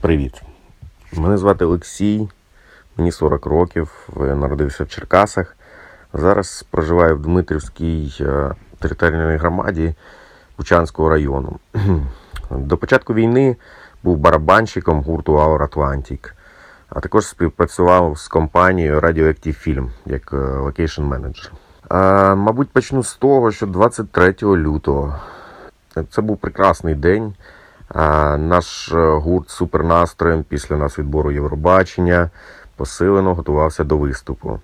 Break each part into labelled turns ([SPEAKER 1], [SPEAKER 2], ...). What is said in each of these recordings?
[SPEAKER 1] Привіт. Мене звати Олексій, мені 40 років, народився в Черкасах. Зараз проживаю в Дмитрівській е, територіальній громаді Бучанського району. До початку війни був барабанщиком гурту Our Atlantic, а також співпрацював з компанією Radioactive Film як location manager. Мабуть, почну з того, що 23 лютого це був прекрасний день. Наш е, гурт супернастроєм після нас відбору Євробачення посилено готувався до виступу.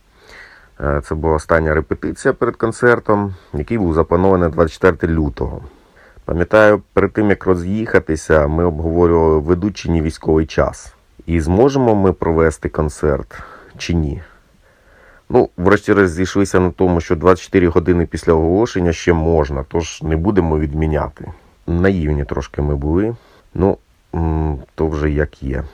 [SPEAKER 1] Е, це була остання репетиція перед концертом, який був запланований 24 лютого. Пам'ятаю, перед тим як роз'їхатися, ми обговорювали ведучий військовий час. І зможемо ми провести концерт чи ні. Ну, врешті-решт зійшлися на тому, що 24 години після оголошення ще можна, тож не будемо відміняти. Наївні трошки ми були. Ну, то вже як є.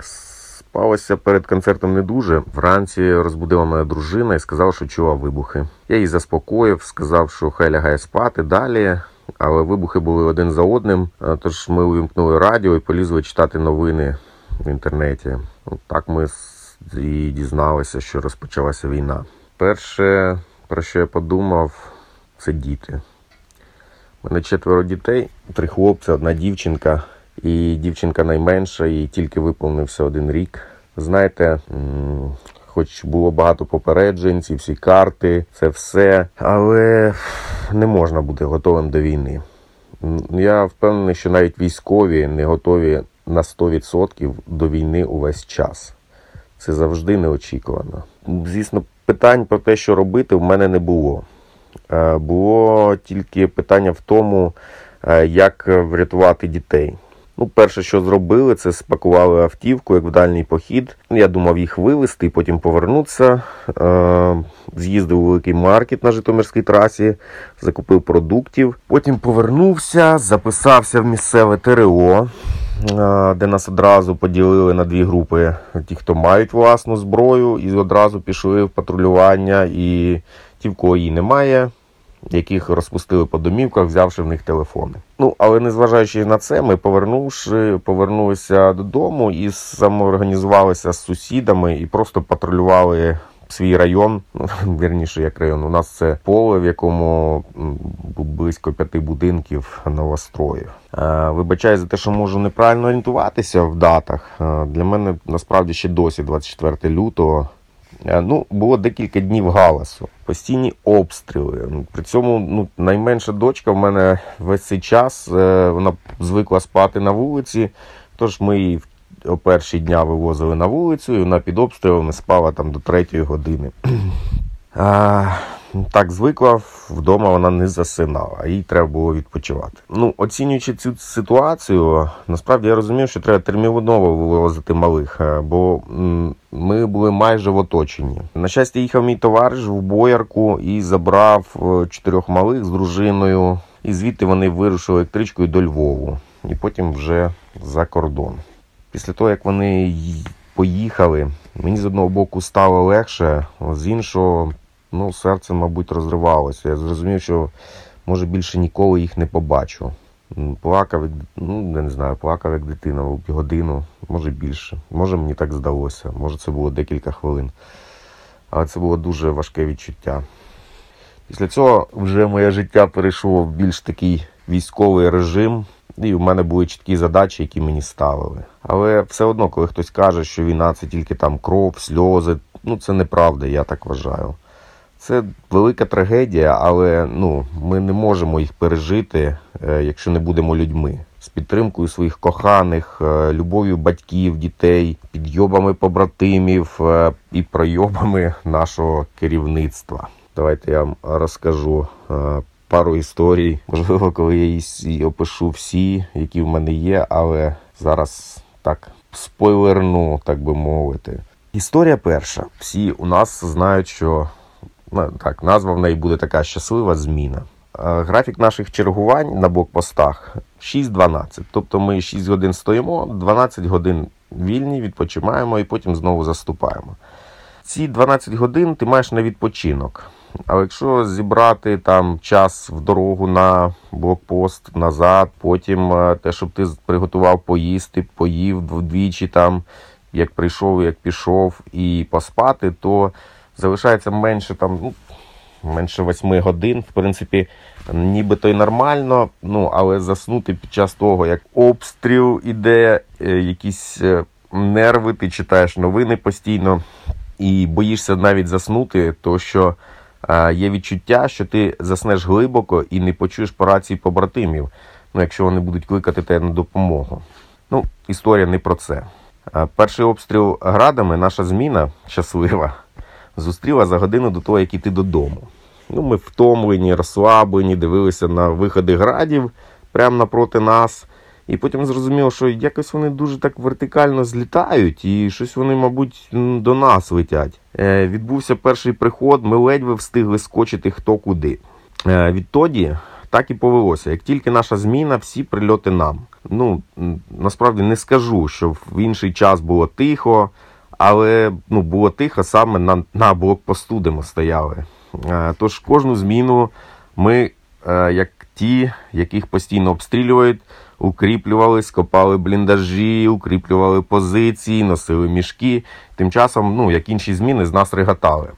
[SPEAKER 1] Спалося перед концертом не дуже. Вранці розбудила моя дружина і сказала, що чула вибухи. Я її заспокоїв, сказав, що хай лягає спати далі. Але вибухи були один за одним. Тож ми увімкнули радіо і полізли читати новини в інтернеті. От так ми і дізналися, що розпочалася війна. Перше, про що я подумав, це діти. У мене четверо дітей, три хлопці, одна дівчинка. І дівчинка найменша, їй тільки виповнився один рік. Знаєте, хоч було багато попереджень, ці всі карти, це все, але не можна бути готовим до війни. Я впевнений, що навіть військові не готові на 100% до війни увесь час. Це завжди неочікувано. Звісно, питань про те, що робити, в мене не було. Е, було тільки питання в тому, е, як врятувати дітей. Ну, перше, що зробили, це спакували автівку як в дальній похід. Я думав їх вивезти потім повернутися. Е, з'їздив у великий маркет на Житомирській трасі, закупив продуктів. Потім повернувся, записався в місцеве ТРО, де нас одразу поділили на дві групи: ті, хто мають власну зброю, і одразу пішли в патрулювання, і ті, в кого її немає яких розпустили по домівках, взявши в них телефони. Ну, але незважаючи на це, ми повернувши, повернулися додому і самоорганізувалися з сусідами і просто патрулювали. Свій район, ну вірніше, як район, у нас це поле, в якому близько п'яти будинків новостроїв. Вибачаю за те, що можу неправильно орієнтуватися в датах. Для мене насправді ще досі 24 лютого. Е, ну, Було декілька днів галасу, постійні обстріли. Ну, при цьому ну, найменша дочка в мене весь цей час е, вона звикла спати на вулиці, тож ми її о перші дня вивозили на вулицю, і вона під обстрілами спала там до третьої години. так звикла, вдома вона не засинала, а їй треба було відпочивати. Ну, оцінюючи цю ситуацію, насправді я розумів, що треба терміново вивозити малих, е, бо ми були майже в оточенні. На щастя, їхав мій товариш в боярку і забрав е, чотирьох малих з дружиною, і звідти вони вирушили електричкою до Львову, і потім вже за кордон. Після того, як вони поїхали, мені з одного боку стало легше, з іншого ну, серце, мабуть, розривалося. Я зрозумів, що може більше ніколи їх не побачу. Плакав, ну я не знаю, плакав як дитина годину, може більше. Може мені так здалося, може це було декілька хвилин. Але це було дуже важке відчуття. Після цього вже моє життя перейшло в більш такий військовий режим, і в мене були чіткі задачі, які мені ставили. Але все одно, коли хтось каже, що війна це тільки там кров, сльози, ну це неправда, я так вважаю. Це велика трагедія, але ну, ми не можемо їх пережити, е, якщо не будемо людьми. З підтримкою своїх коханих, е, любов'ю батьків, дітей, підйобами побратимів е, і пройобами нашого керівництва. Давайте я вам розкажу пару історій. Можливо, коли я її опишу всі, які в мене є, але зараз так спойлерну, так би мовити. Історія перша. Всі у нас знають, що так, назва в неї буде така щаслива зміна. Е, графік наших чергувань на блокпостах 6-12. Тобто ми 6 годин стоїмо, 12 годин вільні, відпочиваємо і потім знову заступаємо. Ці 12 годин ти маєш на відпочинок. Але якщо зібрати там час в дорогу на блокпост назад, потім е, те, щоб ти приготував поїсти, поїв вдвічі там, як прийшов, як пішов, і поспати, то залишається менше там, ну, менше 8 годин. В принципі, нібито й нормально, ну, але заснути під час того, як обстріл іде, е, якісь е, нерви, ти читаєш новини постійно і боїшся навіть заснути, то що є відчуття, що ти заснеш глибоко і не почуєш по рації побратимів, ну, якщо вони будуть кликати тебе на допомогу. Ну, історія не про це. Перший обстріл градами, наша зміна щаслива, зустріла за годину до того, як іти додому. Ну, Ми втомлені, розслаблені, дивилися на виходи градів прямо напроти нас. І потім зрозуміло, що якось вони дуже так вертикально злітають, і щось вони, мабуть, до нас летять. Е, Відбувся перший приход, ми ледь встигли скочити хто куди. Е, Відтоді так і повелося. Як тільки наша зміна, всі прильоти нам. Ну, насправді не скажу, що в інший час було тихо, але ну, було тихо саме на на блокпосту, де ми стояли. Е, тож кожну зміну ми, як ті, яких постійно обстрілюють, укріплювали, скопали бліндажі, укріплювали позиції, носили мішки. Тим часом, ну, як інші зміни, з нас регатали.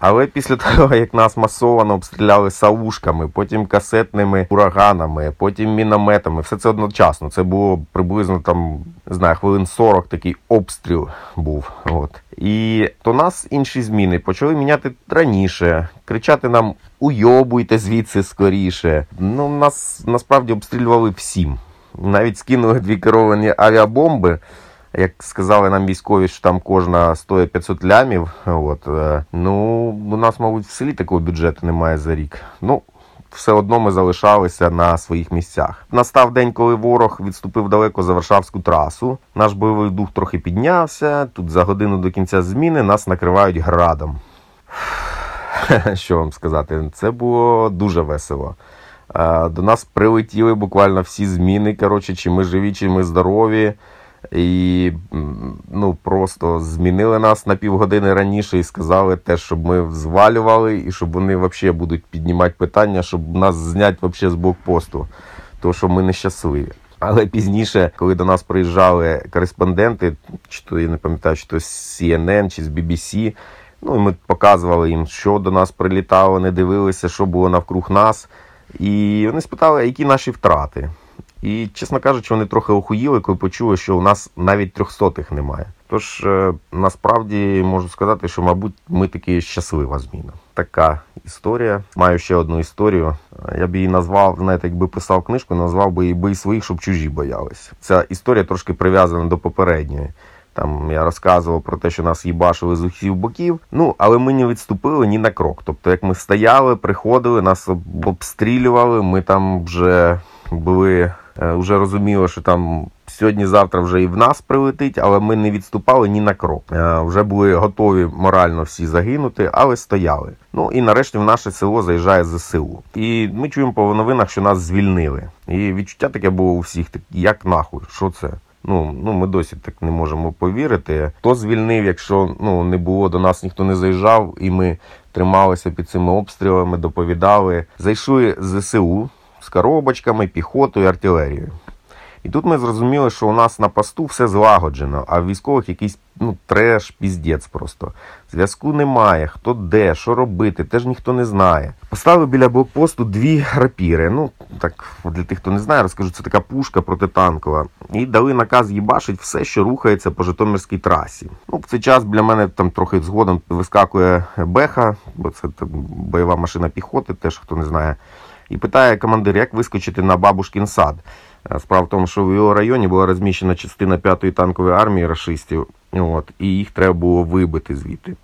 [SPEAKER 1] Але після того, як нас масово обстріляли саушками, потім касетними ураганами, потім мінометами, все це одночасно. Це було приблизно там, не знаю, хвилин 40 такий обстріл був. От. І то нас інші зміни почали міняти раніше, кричати нам уйобуйте звідси скоріше. Ну, Нас насправді обстрілювали всім. Навіть скинули дві керовані авіабомби. Як сказали нам військові, що там кожна стоїть 500 лямів. От, е, Ну, у нас, мабуть, в селі такого бюджету немає за рік. Ну, все одно ми залишалися на своїх місцях. Настав день, коли ворог відступив далеко за Варшавську трасу. Наш бойовий дух трохи піднявся. Тут за годину до кінця зміни нас накривають градом. Що вам сказати? Це було дуже весело. Е, до нас прилетіли буквально всі зміни. Коротше, чи ми живі, чи ми здорові. І ну, просто змінили нас на півгодини раніше і сказали те, щоб ми звалювали, і щоб вони взагалі будуть піднімати питання, щоб нас зняти взагалі з блокпосту, тому що ми нещасливі. Але пізніше, коли до нас приїжджали кореспонденти, чи то я не пам'ятаю, чи то з CNN, чи з BBC, ну і ми показували їм, що до нас прилітало, вони дивилися, що було навкруг нас. І вони спитали, які наші втрати. І, чесно кажучи, вони трохи охуїли, коли почули, що у нас навіть трьохсотих немає. Тож е, насправді можу сказати, що, мабуть, ми таки щаслива зміна. Така історія. Маю ще одну історію. Я б її назвав, знаєте, якби писав книжку, назвав би її бий своїх, щоб чужі боялися. Ця історія трошки прив'язана до попередньої. Там я розказував про те, що нас їбашили з усіх боків. Ну, але ми не відступили ні на крок. Тобто, як ми стояли, приходили, нас обстрілювали, ми там вже були. Е, вже розуміло, що там сьогодні-завтра вже і в нас прилетить, але ми не відступали ні на крок. Е, вже були готові морально всі загинути, але стояли. Ну і нарешті в наше село заїжджає ЗСУ. І ми чуємо по новинах, що нас звільнили. І відчуття таке було у всіх: так як нахуй, що це? Ну ну ми досі так не можемо повірити. Хто звільнив, якщо ну не було до нас, ніхто не заїжджав, і ми трималися під цими обстрілами, доповідали. Зайшли з ЗСУ з коробочками, піхотою, артилерією. І тут ми зрозуміли, що у нас на посту все злагоджено, а в військових якийсь ну, треш, піздець просто. Зв'язку немає, хто де, що робити, теж ніхто не знає. Поставили біля блокпосту дві рапіри. Ну, так для тих, хто не знає, розкажу, це така пушка протитанкова. І дали наказ їбашить все, що рухається по Житомирській трасі. Ну, В цей час для мене там трохи згодом вискакує Беха, бо це там, бойова машина піхоти, теж хто не знає. І питає командир, як вискочити на Бабушкін сад. Е, справа в тому, що в його районі була розміщена частина 5-ї танкової армії расистів, от, і їх треба було вибити звідти.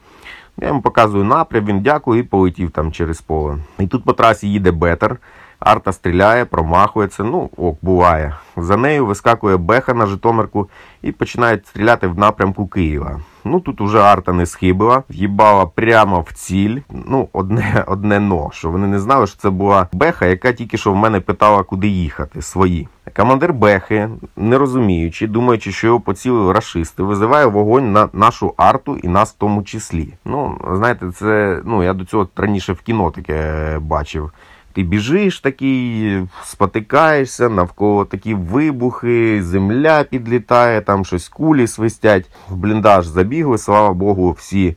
[SPEAKER 1] Я йому показую напрям, він дякує і полетів там через поле. І тут по трасі їде бетер, арта стріляє, промахується. Ну, ок, буває. За нею вискакує беха на Житомирку і починає стріляти в напрямку Києва. Ну тут уже арта не схибила, в'їбала прямо в ціль. Ну, одне, одне но, що вони не знали, що це була беха, яка тільки що в мене питала, куди їхати. Свої. Командир Бехи, не розуміючи, думаючи, що його поцілили рашисти, визиває вогонь на нашу арту і нас в тому числі. Ну, знаєте, це ну я до цього раніше в кіно таке бачив. Ти біжиш такий, спотикаєшся, навколо такі вибухи, земля підлітає, там щось кулі свистять. В бліндаж забігли, слава Богу, всі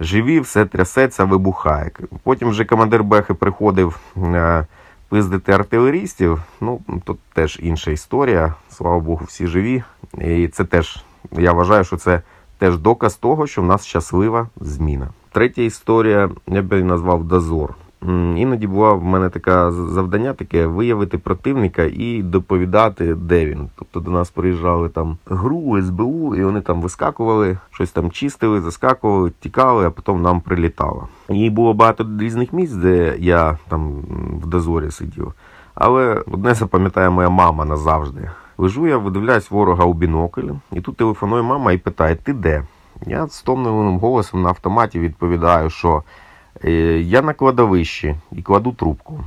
[SPEAKER 1] живі, все трясеться, вибухає. Потім вже командир Бехи приходив е, пиздити артилерістів. Ну, тут теж інша історія. Слава Богу, всі живі. І це теж, я вважаю, що це теж доказ того, що в нас щаслива зміна. Третя історія, я б назвав дозор. Іноді була в мене таке завдання таке виявити противника і доповідати, де він. Тобто до нас приїжджали там ГРУ, СБУ, і вони там вискакували, щось там чистили, заскакували, тікали, а потім нам прилітало. І було багато різних місць, де я там в дозорі сидів. Але одне запам'ятає моя мама назавжди. Лежу я, видивляюсь ворога у бінокль, і тут телефонує мама і питає: Ти де? Я стомленим голосом на автоматі відповідаю, що я на кладовищі і кладу трубку.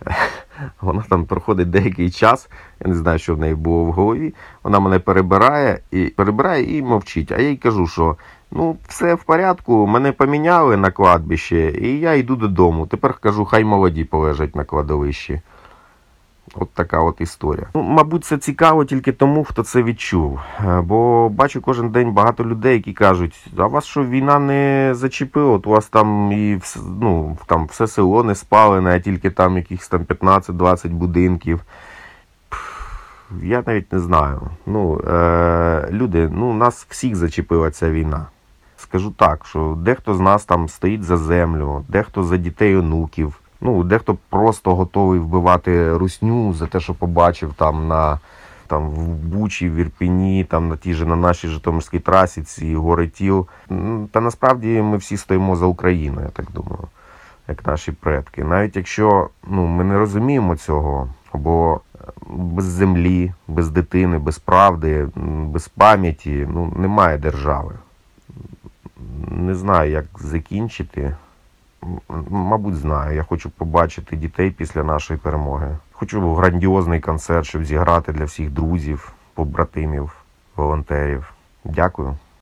[SPEAKER 1] Вона там проходить деякий час, я не знаю, що в неї було в голові. Вона мене перебирає і перебирає і мовчить. А я їй кажу, що ну все в порядку, мене поміняли на кладбище, і я йду додому. Тепер кажу, хай молоді полежать на кладовищі. От така от історія. Ну, мабуть, це цікаво тільки тому, хто це відчув. Е, Бо бачу кожен день багато людей, які кажуть, а вас що війна не зачепила? От у вас там і ну, там все село не спалене, а тільки там якихось там 15-20 будинків. Я навіть не знаю. Ну, е, люди, ну нас всіх зачепила ця війна. Скажу так, що дехто з нас там стоїть за землю, дехто за дітей онуків. Ну, дехто просто готовий вбивати русню за те, що побачив там на там в Бучі, в Ірпіні, там на тій же на нашій Житомирській трасі, ці гори тіл. Та насправді ми всі стоїмо за Україну, я так думаю, як наші предки. Навіть якщо ну, ми не розуміємо цього, бо е, без землі, без дитини, без правди, без пам'яті ну, немає держави. Не знаю, як закінчити. Мабуть, знаю. Я хочу побачити дітей після нашої перемоги. Хочу грандіозний концерт, щоб зіграти для всіх друзів, побратимів, волонтерів. Дякую.